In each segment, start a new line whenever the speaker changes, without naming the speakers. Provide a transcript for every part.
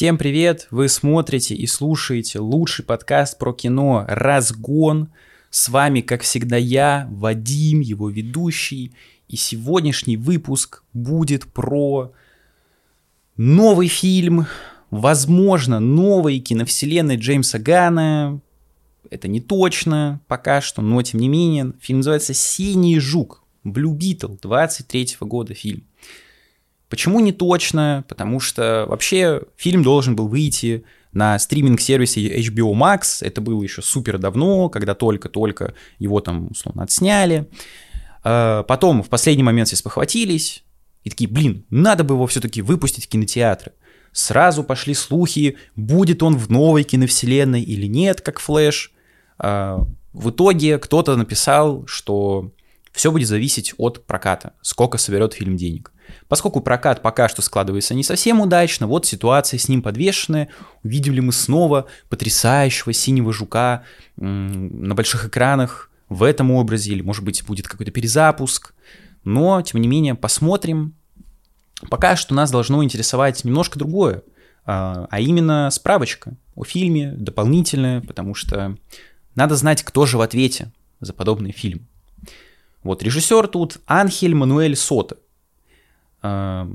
Всем привет! Вы смотрите и слушаете лучший подкаст про кино «Разгон». С вами, как всегда, я, Вадим, его ведущий. И сегодняшний выпуск будет про новый фильм, возможно, новой киновселенной Джеймса Гана. Это не точно пока что, но тем не менее. Фильм называется «Синий жук». Blue Beetle, 23 года фильм. Почему не точно? Потому что вообще фильм должен был выйти на стриминг-сервисе HBO Max. Это было еще супер давно, когда только-только его там, условно, отсняли. А, потом в последний момент все спохватились и такие, блин, надо бы его все-таки выпустить в кинотеатры. Сразу пошли слухи, будет он в новой киновселенной или нет, как Флэш. А, в итоге кто-то написал, что все будет зависеть от проката, сколько соберет фильм денег. Поскольку прокат пока что складывается не совсем удачно, вот ситуация с ним подвешенная. Увидели мы снова потрясающего синего жука на больших экранах в этом образе, или, может быть, будет какой-то перезапуск. Но, тем не менее, посмотрим. Пока что нас должно интересовать немножко другое, а, а именно справочка о фильме, дополнительная, потому что надо знать, кто же в ответе за подобный фильм. Вот режиссер тут Анхель Мануэль Сота. Я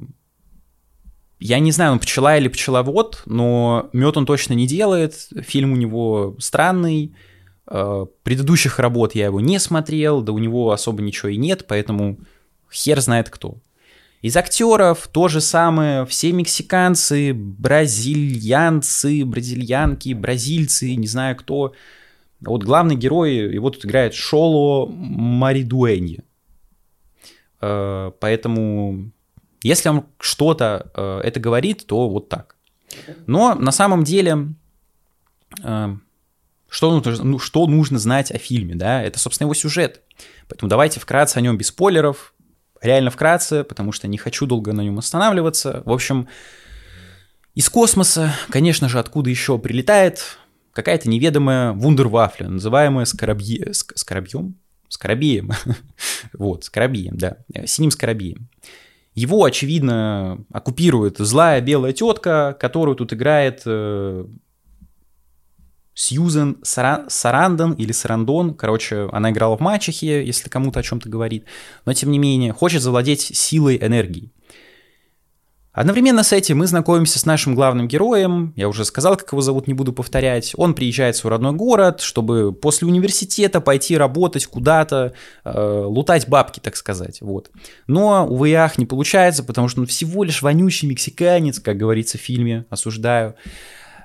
не знаю, он пчела или пчеловод, но мед он точно не делает. Фильм у него странный. А, предыдущих работ я его не смотрел, да у него особо ничего и нет, поэтому хер знает кто. Из актеров то же самое, все мексиканцы, бразильянцы, бразильянки, бразильцы, не знаю кто. Вот главный герой, его тут играет Шоло Маридуэнье. А, поэтому если вам что-то э, это говорит, то вот так. Но на самом деле, э, что, нужно, ну, что нужно знать о фильме, да, это, собственно, его сюжет. Поэтому давайте вкратце о нем без спойлеров, реально вкратце, потому что не хочу долго на нем останавливаться. В общем, из космоса, конечно же, откуда еще прилетает какая-то неведомая вундервафля, называемая скоробье... скоробьем? Скоробеем. вот, скоробеем, да. Синим скоробеем. Его, очевидно, оккупирует злая белая тетка, которую тут играет э, Сьюзен Сара... Сарандон или Сарандон. Короче, она играла в «Мачехе», если кому-то о чем-то говорит. Но, тем не менее, хочет завладеть силой энергии. Одновременно с этим мы знакомимся с нашим главным героем. Я уже сказал, как его зовут, не буду повторять. Он приезжает в свой родной город, чтобы после университета пойти работать куда-то, э, лутать бабки, так сказать. Вот. Но, увы, ах, не получается, потому что он всего лишь вонючий мексиканец, как говорится в фильме, осуждаю.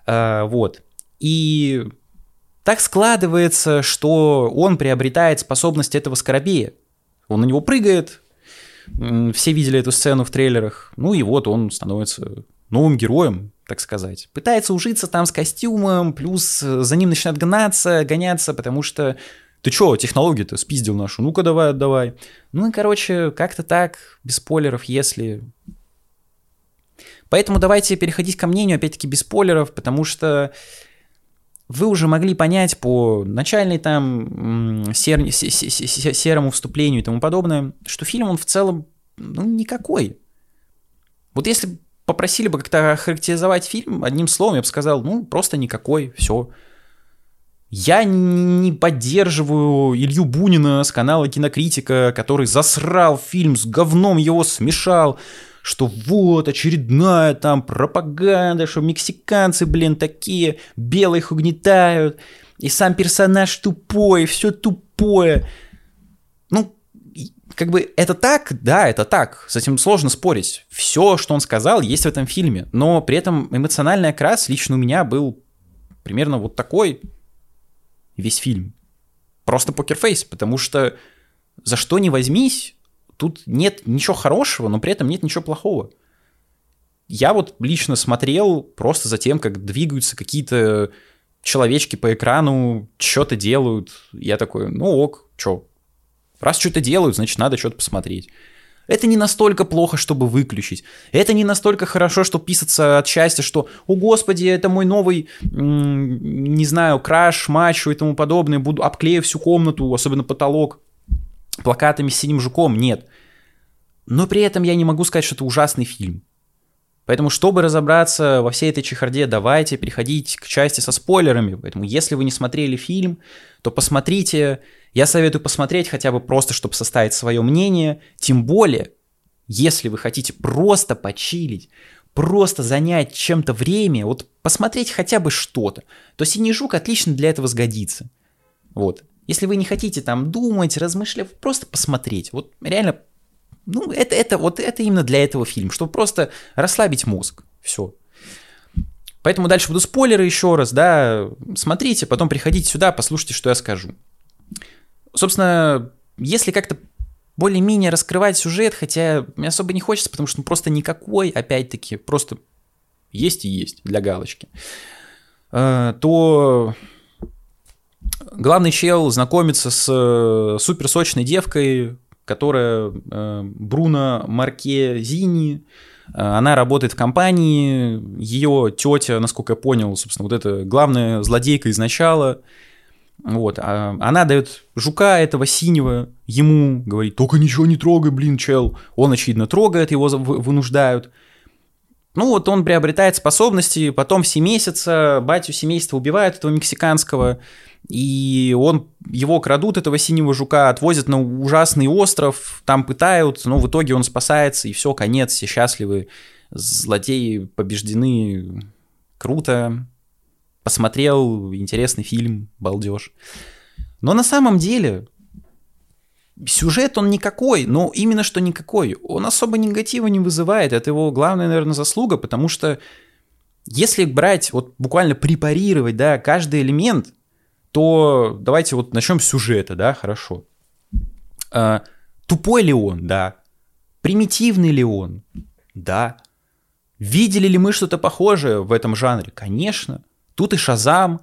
Э, вот. И так складывается, что он приобретает способность этого скоробея. Он на него прыгает, все видели эту сцену в трейлерах. Ну и вот он становится новым героем, так сказать. Пытается ужиться там с костюмом, плюс э, за ним начинает гнаться, гоняться, потому что ты чё, технологию-то спиздил нашу, ну-ка давай, отдавай. Ну и, короче, как-то так, без спойлеров, если... Поэтому давайте переходить ко мнению, опять-таки, без спойлеров, потому что вы уже могли понять по начальной там сер... серому вступлению и тому подобное, что фильм он в целом ну, никакой. Вот если попросили бы как-то охарактеризовать фильм одним словом, я бы сказал, ну, просто никакой, все. Я не поддерживаю Илью Бунина с канала Кинокритика, который засрал фильм с говном, его смешал, что вот очередная там пропаганда, что мексиканцы, блин, такие, белых угнетают, и сам персонаж тупой, все тупое. Ну, как бы это так, да, это так, с этим сложно спорить. Все, что он сказал, есть в этом фильме, но при этом эмоциональный окрас лично у меня был примерно вот такой весь фильм. Просто покерфейс, потому что за что не возьмись, Тут нет ничего хорошего, но при этом нет ничего плохого. Я вот лично смотрел просто за тем, как двигаются какие-то человечки по экрану, что-то делают. Я такой, ну ок, чё. Раз что-то делают, значит, надо что-то посмотреть. Это не настолько плохо, чтобы выключить. Это не настолько хорошо, чтобы писаться от счастья, что, о господи, это мой новый, не знаю, краш, матч и тому подобное, буду обклею всю комнату, особенно потолок плакатами с синим жуком, нет. Но при этом я не могу сказать, что это ужасный фильм. Поэтому, чтобы разобраться во всей этой чехарде, давайте переходить к части со спойлерами. Поэтому, если вы не смотрели фильм, то посмотрите. Я советую посмотреть хотя бы просто, чтобы составить свое мнение. Тем более, если вы хотите просто почилить, просто занять чем-то время, вот посмотреть хотя бы что-то, то «Синий жук» отлично для этого сгодится. Вот. Если вы не хотите там думать, размышлять, просто посмотреть. Вот реально ну, это, это, вот это именно для этого фильм, чтобы просто расслабить мозг. Все. Поэтому дальше будут спойлеры еще раз, да, смотрите, потом приходите сюда, послушайте, что я скажу. Собственно, если как-то более-менее раскрывать сюжет, хотя мне особо не хочется, потому что ну, просто никакой, опять-таки, просто есть и есть для галочки, э, то главный чел знакомится с э, суперсочной девкой, которая э, Бруно Маркезини, э, она работает в компании, ее тетя, насколько я понял, собственно, вот эта главная злодейка из начала, вот, а она дает жука этого синего ему, говорит, только ничего не трогай, блин, чел. Он, очевидно, трогает, его вынуждают. Ну вот он приобретает способности, потом все месяца батю семейства убивают этого мексиканского, и он, его крадут, этого синего жука, отвозят на ужасный остров, там пытают, но в итоге он спасается, и все, конец, все счастливы, злодеи побеждены, круто, посмотрел, интересный фильм, балдеж. Но на самом деле сюжет он никакой, но именно что никакой. Он особо негатива не вызывает, это его главная, наверное, заслуга, потому что если брать, вот буквально препарировать, да, каждый элемент, то давайте вот начнем с сюжета, да, хорошо. А, тупой ли он, да. Примитивный ли он, да. Видели ли мы что-то похожее в этом жанре? Конечно. Тут и Шазам,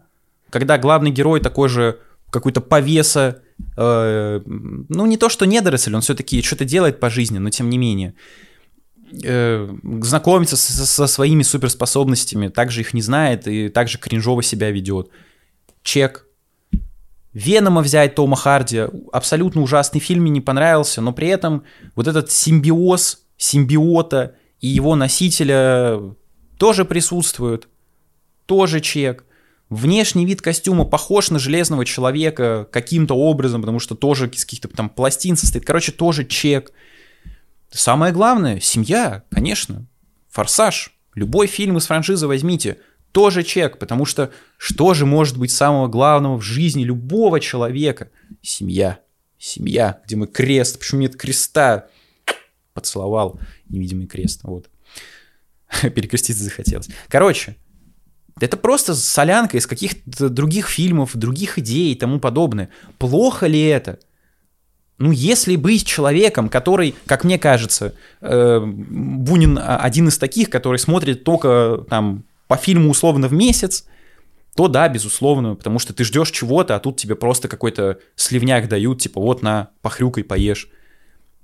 когда главный герой такой же какой-то повеса, э, ну не то что недоросль, он все-таки что-то делает по жизни, но тем не менее э, знакомится со, со своими суперспособностями, также их не знает и также кринжово себя ведет. Чек. Венома взять Тома Харди, абсолютно ужасный фильм, мне не понравился, но при этом вот этот симбиоз симбиота и его носителя тоже присутствует, тоже чек. Внешний вид костюма похож на железного человека каким-то образом, потому что тоже из каких-то там пластин состоит. Короче, тоже чек. Самое главное, семья, конечно. Форсаж. Любой фильм из франшизы возьмите. Тоже чек, потому что что же может быть самого главного в жизни любого человека? Семья. Семья, где мы крест. Почему нет креста? Поцеловал невидимый крест. Вот. Перекреститься захотелось. Короче, это просто солянка из каких-то других фильмов, других идей и тому подобное. Плохо ли это? Ну, если быть человеком, который, как мне кажется, э, Бунин один из таких, который смотрит только там по фильму условно в месяц, то да, безусловно, потому что ты ждешь чего-то, а тут тебе просто какой-то сливняк дают, типа вот на, похрюкай, поешь.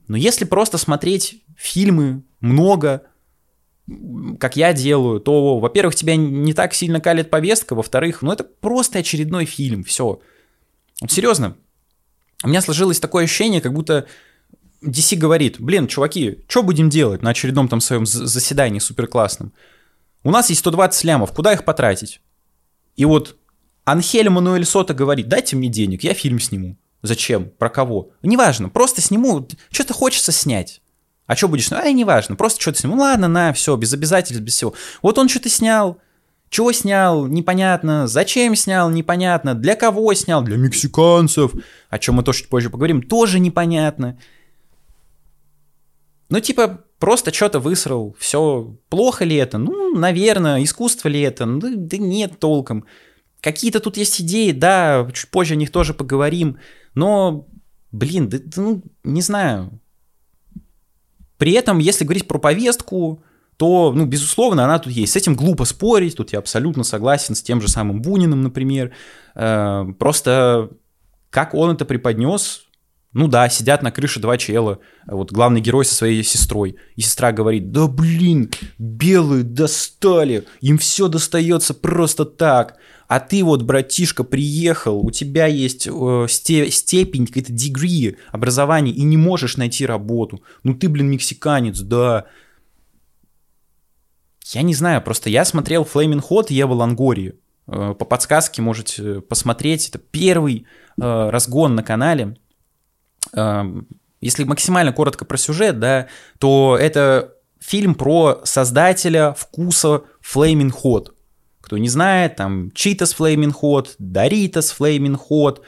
Но если просто смотреть фильмы много, как я делаю, то, во-первых, тебя не так сильно калит повестка, во-вторых, ну это просто очередной фильм, все. Вот серьезно, у меня сложилось такое ощущение, как будто DC говорит, блин, чуваки, что будем делать на очередном там своем заседании супер классном? У нас есть 120 лямов, куда их потратить? И вот Анхель Мануэль Сота говорит, дайте мне денег, я фильм сниму. Зачем? Про кого? Неважно, просто сниму, что-то хочется снять. А что будешь? А, неважно, просто что-то снял. Ну ладно, на, все, без обязательств, без всего. Вот он что-то снял, чего снял, непонятно. Зачем снял, непонятно. Для кого снял, для мексиканцев. О чем мы тоже чуть позже поговорим, тоже непонятно. Ну, типа, просто что-то высрал. Все, плохо ли это? Ну, наверное, искусство ли это? Ну, да нет толком. Какие-то тут есть идеи, да, чуть позже о них тоже поговорим. Но, блин, да, ну, не знаю. При этом, если говорить про повестку, то, ну, безусловно, она тут есть. С этим глупо спорить, тут я абсолютно согласен с тем же самым Буниным, например. Э, просто как он это преподнес, ну да, сидят на крыше два чела, вот главный герой со своей сестрой. И сестра говорит, да блин, белые достали, им все достается просто так. А ты вот, братишка, приехал, у тебя есть э, сте, степень, какая-то degree образования, и не можешь найти работу. Ну ты, блин, мексиканец, да. я не знаю, просто я смотрел Flaming Hot Ева Лангорию. Э, по подсказке можете посмотреть. Это первый э, разгон на канале. Э, если максимально коротко про сюжет, да, то это фильм про создателя вкуса Flaming Hot. Кто не знает, там Cheetos Flaming Hot, Doritos Flaming Hot,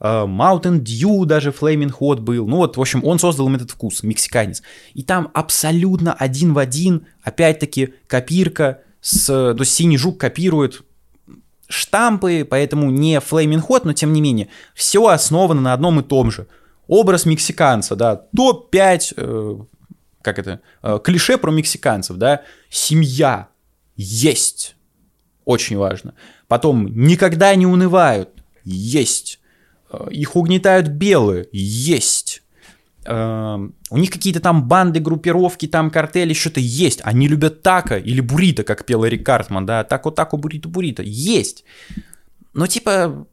Mountain Dew даже Flaming Hot был. Ну вот, в общем, он создал им этот вкус, мексиканец. И там абсолютно один в один, опять-таки, копирка с... То есть Синий Жук копирует штампы, поэтому не Flaming Hot, но тем не менее, все основано на одном и том же. Образ мексиканца, да, топ-5, э, как это, э, клише про мексиканцев, да, семья есть, очень важно. Потом никогда не унывают, есть. Э, их угнетают белые, есть. Эм, у них какие-то там банды, группировки, там картели, что-то есть. Они любят тако или буррито, как пел Эрик Картман, да, тако-тако, буррито-буррито. Есть. Но типа,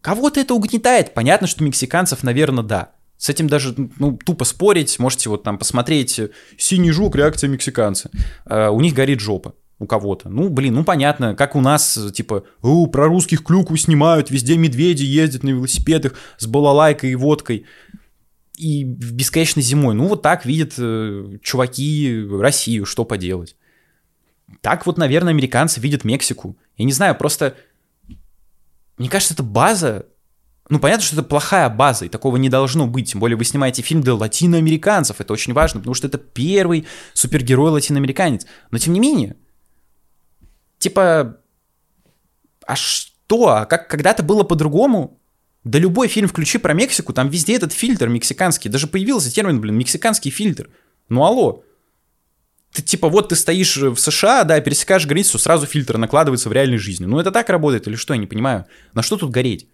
кого-то это угнетает. Понятно, что мексиканцев, наверное, да. С этим даже, ну, тупо спорить. Можете вот там посмотреть «Синий жук. Реакция мексиканца». Э, у них горит жопа у кого-то. Ну, блин, ну понятно, как у нас, типа, О, про русских клюкву снимают, везде медведи ездят на велосипедах с балалайкой и водкой и в бесконечной зимой. Ну, вот так видят э, чуваки Россию, что поделать. Так вот, наверное, американцы видят Мексику. Я не знаю, просто... Мне кажется, это база... Ну, понятно, что это плохая база, и такого не должно быть. Тем более вы снимаете фильм для латиноамериканцев. Это очень важно, потому что это первый супергерой латиноамериканец. Но тем не менее, типа, а что? А как когда-то было по-другому? Да любой фильм включи про Мексику, там везде этот фильтр мексиканский. Даже появился термин, блин, мексиканский фильтр. Ну алло. Ты типа вот ты стоишь в США, да, пересекаешь границу, сразу фильтр накладывается в реальной жизни. Ну это так работает или что, я не понимаю. На что тут гореть?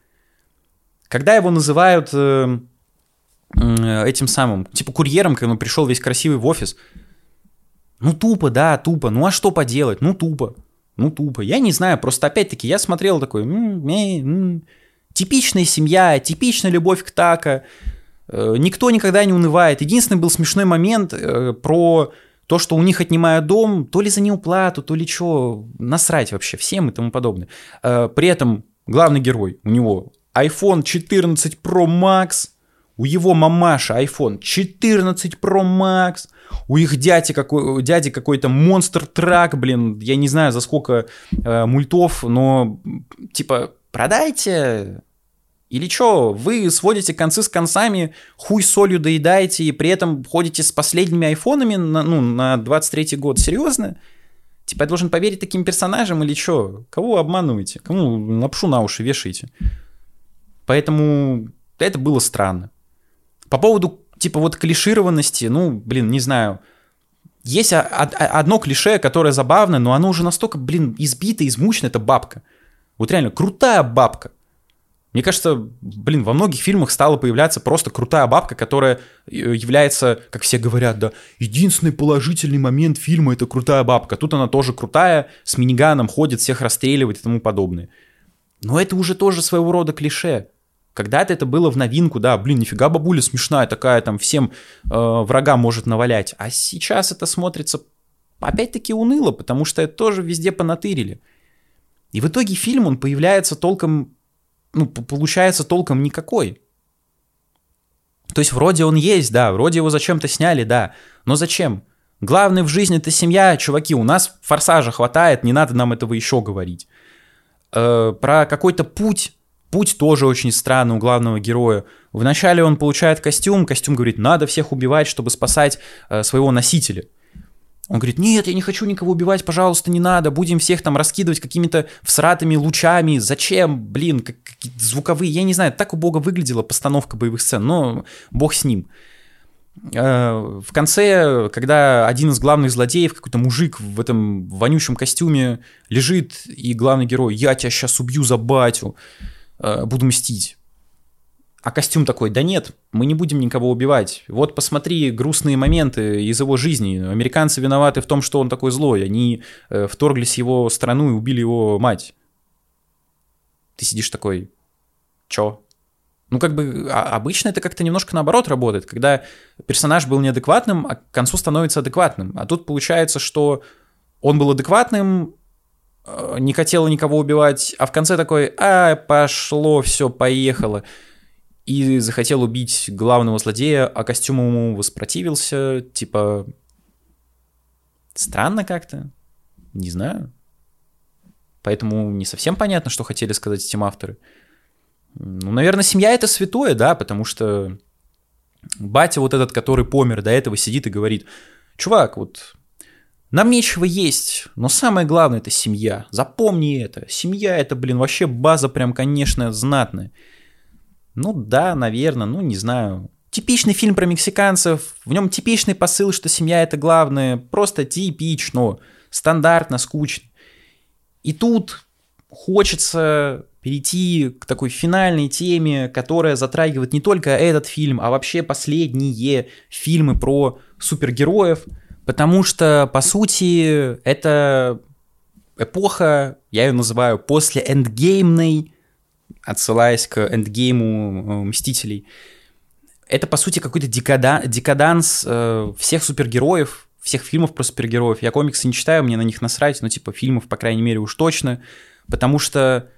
Когда его называют э, э, этим самым, типа курьером, когда он пришел весь красивый в офис, ну тупо, да, тупо. Ну а что поделать? Ну тупо. Ну тупо. Я не знаю, просто опять-таки я смотрел такой, м-м, м-м, Типичная семья, типичная любовь к Така. Э, никто никогда не унывает. Единственный был смешной момент э, про то, что у них отнимают дом, то ли за неуплату, то ли что, насрать вообще всем и тому подобное. Э, при этом главный герой, у него iPhone 14 Pro Max, у его мамаша iPhone 14 Pro Max, у их дяди, какой, дяди какой-то монстр трак, блин, я не знаю за сколько э, мультов, но типа продайте. Или что, вы сводите концы с концами, хуй солью доедаете и при этом ходите с последними айфонами на, ну, на 23-й год? Серьезно? Типа я должен поверить таким персонажам или что? Кого обманываете? Кому лапшу на уши вешаете? Поэтому это было странно. По поводу, типа, вот клишированности, ну, блин, не знаю. Есть одно клише, которое забавно, но оно уже настолько, блин, избито, измучено, это бабка. Вот реально, крутая бабка. Мне кажется, блин, во многих фильмах стала появляться просто крутая бабка, которая э, является, как все говорят, да, единственный положительный момент фильма — это крутая бабка. Тут она тоже крутая, с миниганом ходит, всех расстреливает и тому подобное. Но это уже тоже своего рода клише. Когда-то это было в новинку, да, блин, нифига бабуля смешная такая, там всем э, врагам может навалять. А сейчас это смотрится опять-таки уныло, потому что это тоже везде понатырили. И в итоге фильм, он появляется толком, ну, получается толком никакой. То есть вроде он есть, да, вроде его зачем-то сняли, да, но зачем? Главное в жизни это семья, чуваки, у нас форсажа хватает, не надо нам этого еще говорить. Э, про какой-то путь, путь тоже очень странный у главного героя. Вначале он получает костюм, костюм говорит, надо всех убивать, чтобы спасать э, своего носителя. Он говорит, нет, я не хочу никого убивать, пожалуйста, не надо, будем всех там раскидывать какими-то всратыми лучами, зачем, блин, как, звуковые, я не знаю, так у бога выглядела постановка боевых сцен, но бог с ним. Э, в конце, когда один из главных злодеев, какой-то мужик в этом вонючем костюме лежит, и главный герой, я тебя сейчас убью за батю, э, буду мстить. А костюм такой, да нет, мы не будем никого убивать. Вот посмотри грустные моменты из его жизни. Американцы виноваты в том, что он такой злой. Они э, вторглись в его страну и убили его мать. Ты сидишь такой, чё? Ну, как бы а, обычно это как-то немножко наоборот работает, когда персонаж был неадекватным, а к концу становится адекватным. А тут получается, что он был адекватным, э, не хотел никого убивать, а в конце такой, а, пошло, все, поехало. И захотел убить главного злодея, а костюм ему воспротивился, типа... Странно как-то. Не знаю. Поэтому не совсем понятно, что хотели сказать этим авторы. Ну, наверное, семья это святое, да, потому что батя вот этот, который помер до этого, сидит и говорит, чувак, вот нам нечего есть, но самое главное это семья. Запомни это. Семья это, блин, вообще база прям, конечно, знатная. Ну да, наверное, ну не знаю. Типичный фильм про мексиканцев, в нем типичный посыл, что семья это главное, просто типично, стандартно, скучно. И тут хочется перейти к такой финальной теме, которая затрагивает не только этот фильм, а вообще последние фильмы про супергероев, потому что, по сути, это эпоха, я ее называю после эндгеймной, отсылаясь к эндгейму э, Мстителей. Это, по сути, какой-то декада, декаданс э, всех супергероев, всех фильмов про супергероев. Я комиксы не читаю, мне на них насрать, но типа фильмов, по крайней мере, уж точно. Потому что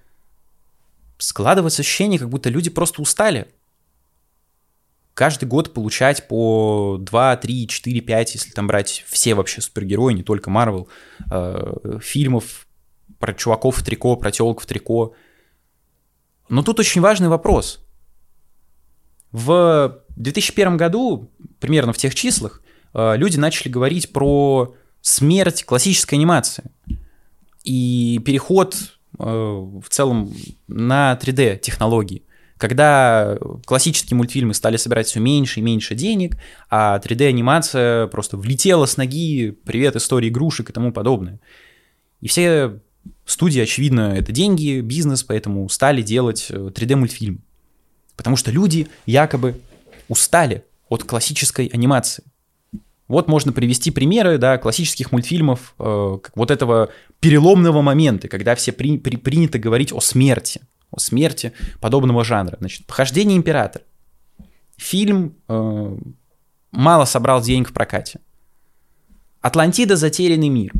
складывается ощущение, как будто люди просто устали. Каждый год получать по 2, 3, 4, 5, если там брать все вообще супергерои, не только Марвел, э, фильмов про чуваков в трико, про телок в трико. Но тут очень важный вопрос. В 2001 году, примерно в тех числах, э, люди начали говорить про смерть классической анимации. И переход Э, в целом на 3D технологии. Когда классические мультфильмы стали собирать все меньше и меньше денег, а 3D-анимация просто влетела с ноги, привет истории игрушек и тому подобное. И все студии, очевидно, это деньги, бизнес, поэтому стали делать 3D-мультфильм. Э, Потому что люди якобы устали от классической анимации. Вот можно привести примеры да, классических мультфильмов э, вот этого переломного момента, когда все при, при, принято говорить о смерти, о смерти подобного жанра. Значит, «Похождение императора». Фильм э, мало собрал денег в прокате. «Атлантида. Затерянный мир».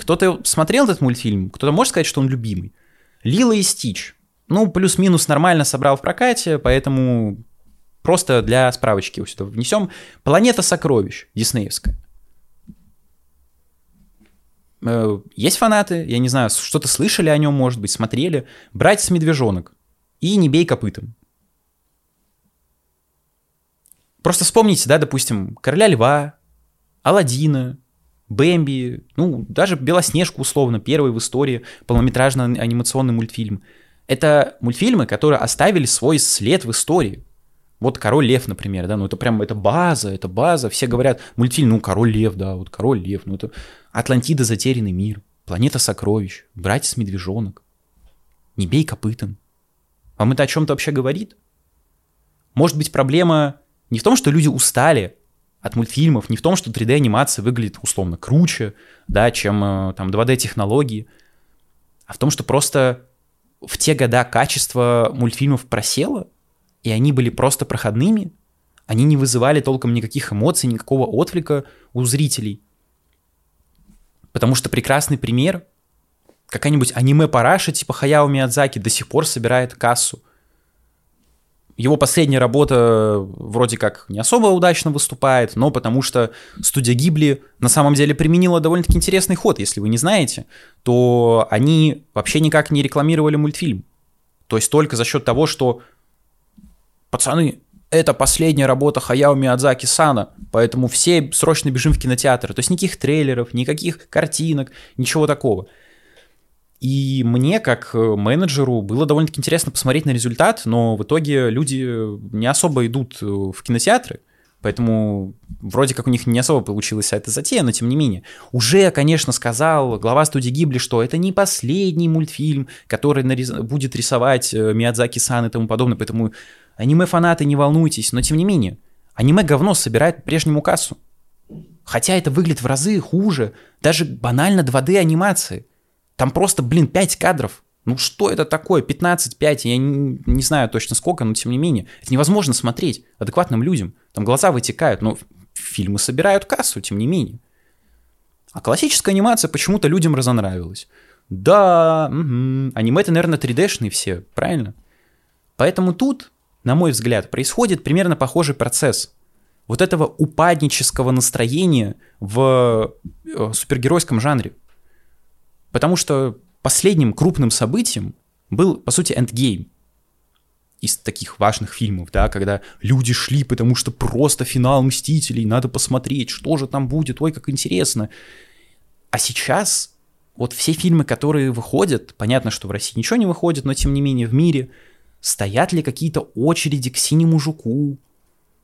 Кто-то смотрел этот мультфильм? Кто-то может сказать, что он любимый? «Лила и Стич». Ну, плюс-минус нормально собрал в прокате, поэтому Просто для справочки сюда внесем. Планета сокровищ, диснеевская. Э, есть фанаты, я не знаю, что-то слышали о нем, может быть, смотрели. Братец Медвежонок и Не бей копытом. Просто вспомните, да, допустим, Короля Льва, Алладина, Бэмби, ну, даже Белоснежку, условно, первый в истории полнометражный анимационный мультфильм. Это мультфильмы, которые оставили свой след в истории. Вот Король Лев, например, да, ну это прям, это база, это база. Все говорят, мультфильм, ну Король Лев, да, вот Король Лев, ну это Атлантида, Затерянный мир, Планета сокровищ, Братец Медвежонок, Не бей копытом. Вам это о чем-то вообще говорит? Может быть, проблема не в том, что люди устали от мультфильмов, не в том, что 3D-анимация выглядит условно круче, да, чем э, там 2D-технологии, а в том, что просто в те года качество мультфильмов просело, и они были просто проходными, они не вызывали толком никаких эмоций, никакого отклика у зрителей. Потому что прекрасный пример, какая-нибудь аниме-параша типа Хаяо Миядзаки до сих пор собирает кассу. Его последняя работа вроде как не особо удачно выступает, но потому что студия Гибли на самом деле применила довольно-таки интересный ход. Если вы не знаете, то они вообще никак не рекламировали мультфильм. То есть только за счет того, что пацаны, это последняя работа Хаяо Миядзаки Сана, поэтому все срочно бежим в кинотеатр. То есть никаких трейлеров, никаких картинок, ничего такого. И мне, как э, менеджеру, было довольно-таки интересно посмотреть на результат, но в итоге люди не особо идут э, в кинотеатры, поэтому вроде как у них не особо получилась эта затея, но тем не менее. Уже, конечно, сказал глава студии Гибли, что это не последний мультфильм, который нарис... будет рисовать э, Миядзаки-сан и тому подобное, поэтому Аниме-фанаты, не волнуйтесь, но тем не менее, аниме говно собирает по-прежнему кассу. Хотя это выглядит в разы хуже, даже банально 2D анимации. Там просто, блин, 5 кадров. Ну что это такое? 15, 5, я не, не знаю точно сколько, но тем не менее. Это невозможно смотреть адекватным людям. Там глаза вытекают, но фильмы собирают кассу, тем не менее. А классическая анимация почему-то людям разонравилась. Да, угу. аниме-то, наверное, 3D-шные все, правильно? Поэтому тут, на мой взгляд, происходит примерно похожий процесс. Вот этого упаднического настроения в э, супергеройском жанре. Потому что последним крупным событием был, по сути, Endgame из таких важных фильмов, да, когда люди шли, потому что просто финал Мстителей, надо посмотреть, что же там будет, ой, как интересно. А сейчас вот все фильмы, которые выходят, понятно, что в России ничего не выходит, но тем не менее в мире, стоят ли какие-то очереди к Синему Жуку,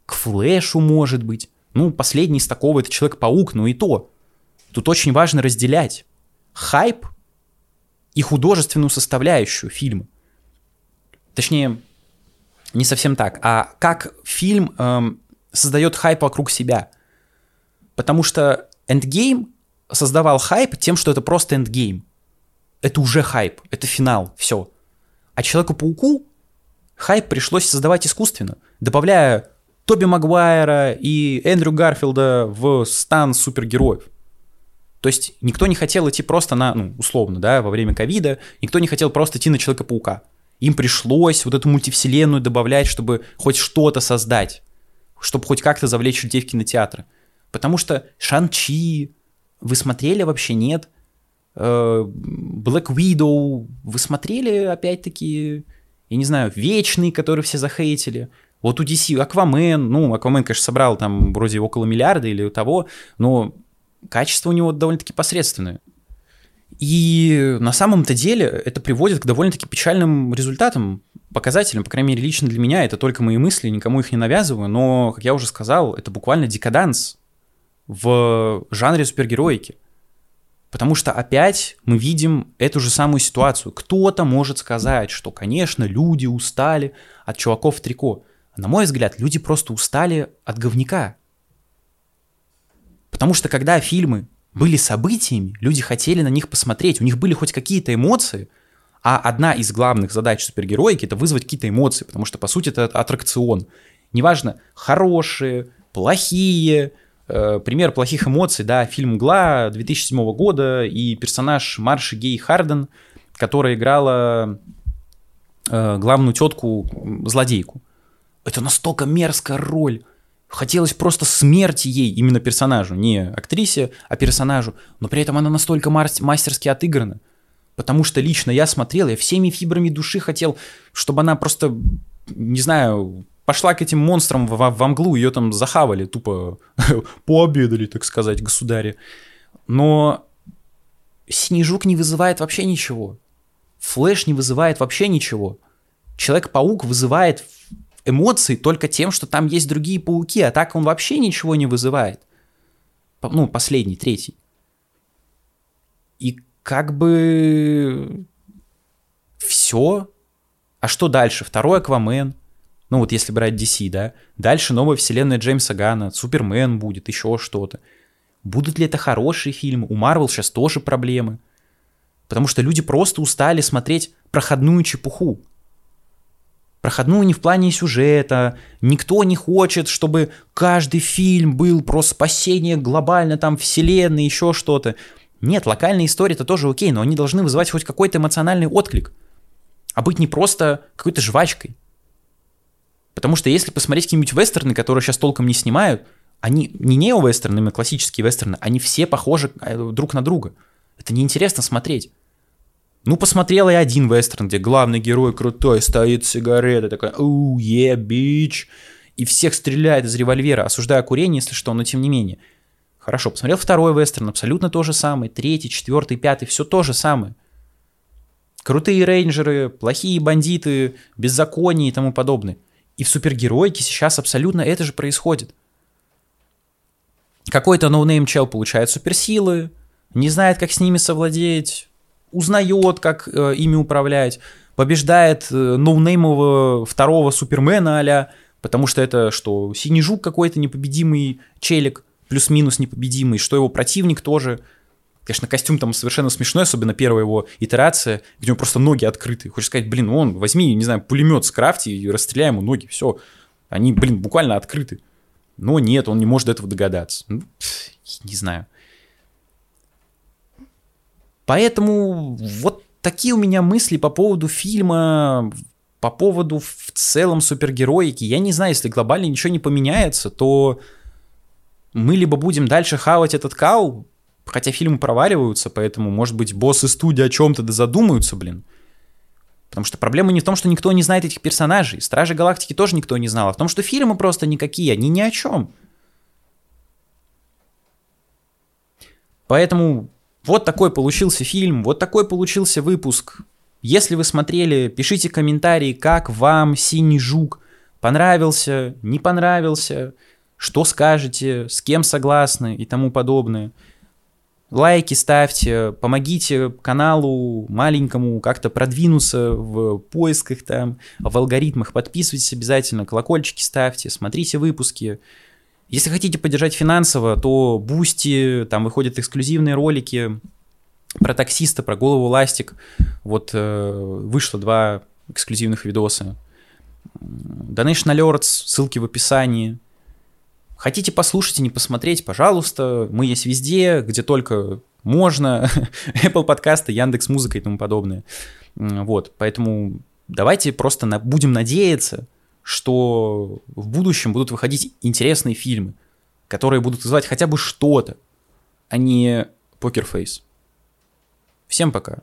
к Флэшу, может быть. Ну, последний из такого это Человек-паук, но и то. Тут очень важно разделять хайп и художественную составляющую фильма. Точнее, не совсем так, а как фильм эм, создает хайп вокруг себя. Потому что Endgame создавал хайп тем, что это просто Endgame. Это уже хайп, это финал, все. А Человеку-пауку хайп пришлось создавать искусственно, добавляя Тоби Магуайра и Эндрю Гарфилда в стан супергероев. То есть никто не хотел идти просто на, ну, условно, да, во время ковида, никто не хотел просто идти на Человека-паука. Им пришлось вот эту мультивселенную добавлять, чтобы хоть что-то создать, чтобы хоть как-то завлечь людей в кинотеатры. Потому что Шан-Чи вы смотрели вообще, нет? Э, Black Widow вы смотрели опять-таки, я не знаю, Вечный, который все захейтили. Вот у DC Аквамен, ну, Аквамен, конечно, собрал там вроде около миллиарда или того, но качество у него довольно-таки посредственное. И на самом-то деле это приводит к довольно-таки печальным результатам, показателям, по крайней мере, лично для меня, это только мои мысли, никому их не навязываю, но, как я уже сказал, это буквально декаданс в жанре супергероики. Потому что опять мы видим эту же самую ситуацию. Кто-то может сказать, что, конечно, люди устали от чуваков в трико. на мой взгляд, люди просто устали от говнюка. Потому что когда фильмы были событиями, люди хотели на них посмотреть, у них были хоть какие-то эмоции, а одна из главных задач супергероики это вызвать какие-то эмоции, потому что, по сути, это аттракцион. Неважно, хорошие, плохие, э, пример плохих эмоций, да, фильм «Гла» 2007 года и персонаж Марши Гей Харден, которая играла э, главную тетку-злодейку. Это настолько мерзкая роль, Хотелось просто смерти ей, именно персонажу, не актрисе, а персонажу. Но при этом она настолько мастерски отыграна. Потому что лично я смотрел, я всеми фибрами души хотел, чтобы она просто, не знаю, пошла к этим монстрам в, в, в мглу, ее там захавали, тупо пообедали, так сказать, государи. Но Снежук не вызывает вообще ничего. Флэш не вызывает вообще ничего. Человек-паук вызывает эмоций только тем, что там есть другие пауки, а так он вообще ничего не вызывает. Ну, последний, третий. И как бы все. А что дальше? Второй Аквамен. Ну вот если брать DC, да. Дальше новая вселенная Джеймса Гана, Супермен будет, еще что-то. Будут ли это хорошие фильмы? У Марвел сейчас тоже проблемы. Потому что люди просто устали смотреть проходную чепуху проходную не в плане сюжета. Никто не хочет, чтобы каждый фильм был про спасение глобально там вселенной, еще что-то. Нет, локальные истории это тоже окей, но они должны вызывать хоть какой-то эмоциональный отклик. А быть не просто какой-то жвачкой. Потому что если посмотреть какие-нибудь вестерны, которые сейчас толком не снимают, они не нео-вестерны, а классические вестерны, они все похожи э, друг на друга. Это неинтересно смотреть. Ну, посмотрела я один вестерн, где главный герой крутой, стоит сигарета, такая, оу, е, бич, и всех стреляет из револьвера, осуждая курение, если что, но тем не менее. Хорошо, посмотрел второй вестерн, абсолютно то же самое, третий, четвертый, пятый, все то же самое. Крутые рейнджеры, плохие бандиты, беззаконие и тому подобное. И в супергероике сейчас абсолютно это же происходит. Какой-то no-name чел получает суперсилы, не знает, как с ними совладеть, узнает, как э, ими управлять, побеждает э, ноунеймового второго Супермена а потому что это что, синий жук какой-то непобедимый челик, плюс-минус непобедимый, что его противник тоже. Конечно, костюм там совершенно смешной, особенно первая его итерация, где у него просто ноги открыты. Хочешь сказать, блин, он возьми, не знаю, пулемет с крафти и расстреляй ему ноги, все. Они, блин, буквально открыты. Но нет, он не может этого догадаться. Ну, не знаю. Поэтому вот такие у меня мысли по поводу фильма, по поводу в целом супергероики. Я не знаю, если глобально ничего не поменяется, то мы либо будем дальше хавать этот кал, хотя фильмы проваливаются, поэтому, может быть, боссы студии о чем-то да задумаются, блин. Потому что проблема не в том, что никто не знает этих персонажей. Стражи Галактики тоже никто не знал, а в том, что фильмы просто никакие, они ни о чем. Поэтому вот такой получился фильм, вот такой получился выпуск. Если вы смотрели, пишите комментарии, как вам «Синий жук» понравился, не понравился, что скажете, с кем согласны и тому подобное. Лайки ставьте, помогите каналу маленькому как-то продвинуться в поисках там, в алгоритмах. Подписывайтесь обязательно, колокольчики ставьте, смотрите выпуски. Если хотите поддержать финансово, то Бусти, там выходят эксклюзивные ролики про таксиста, про голову ластик. Вот э, вышло два эксклюзивных видоса. Donation Alerts, ссылки в описании. Хотите послушать и не посмотреть, пожалуйста. Мы есть везде, где только можно. Apple подкасты, Яндекс Музыка и тому подобное. Вот, поэтому давайте просто на, будем надеяться, что в будущем будут выходить интересные фильмы, которые будут вызывать хотя бы что-то, а не покерфейс. Всем пока.